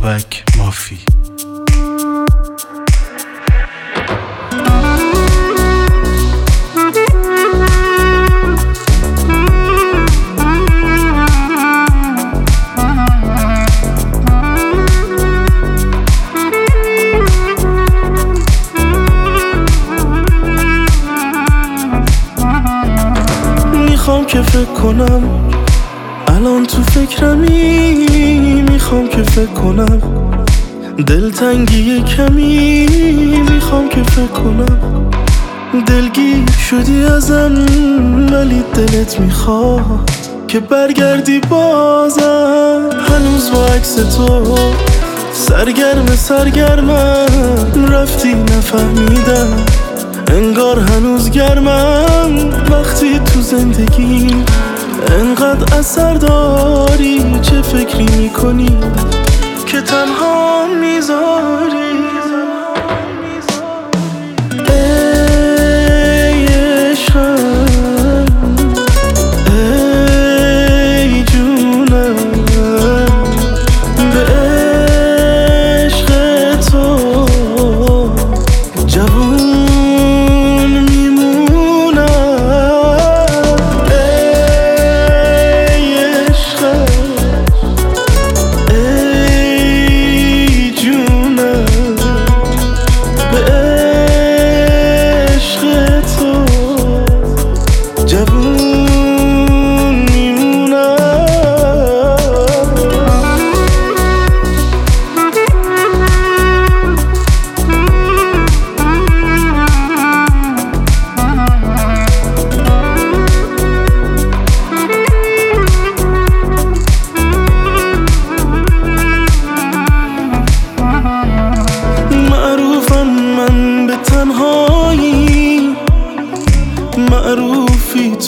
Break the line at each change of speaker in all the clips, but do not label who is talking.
بابک مافی.
می‌خوام که فکر کنم الان تو فکرمی. می‌خوام که فکر کنم دلتنگی کمی. می‌خوام که فکر کنم دلگیر شدی ازم ولی دلت می‌خواد که برگردی بازم. هنوز با عکس تو سرگرم سرگرمم. رفتی نفهمیدم انگار هنوز گرمم. وقتی تو زندگی انقدر اثر داری چه فکری می‌کنی؟ که تنها می‌ذاری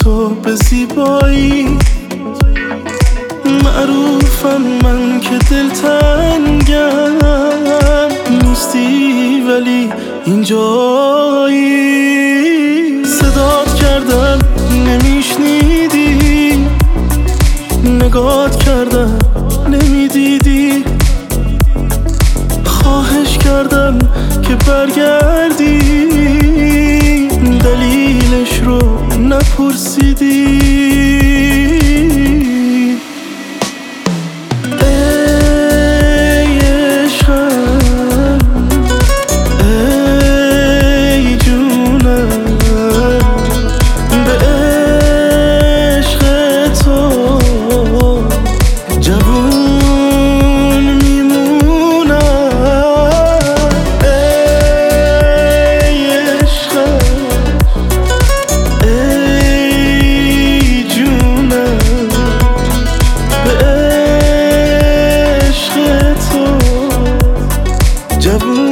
تو به زیبایی. معروفم من که دلتنگم. نیستی ولی اینجایی صدات کردم نمیشنیدی. نگات کردم نمی‌دیدی. خواهش کردم که برگردی City. जब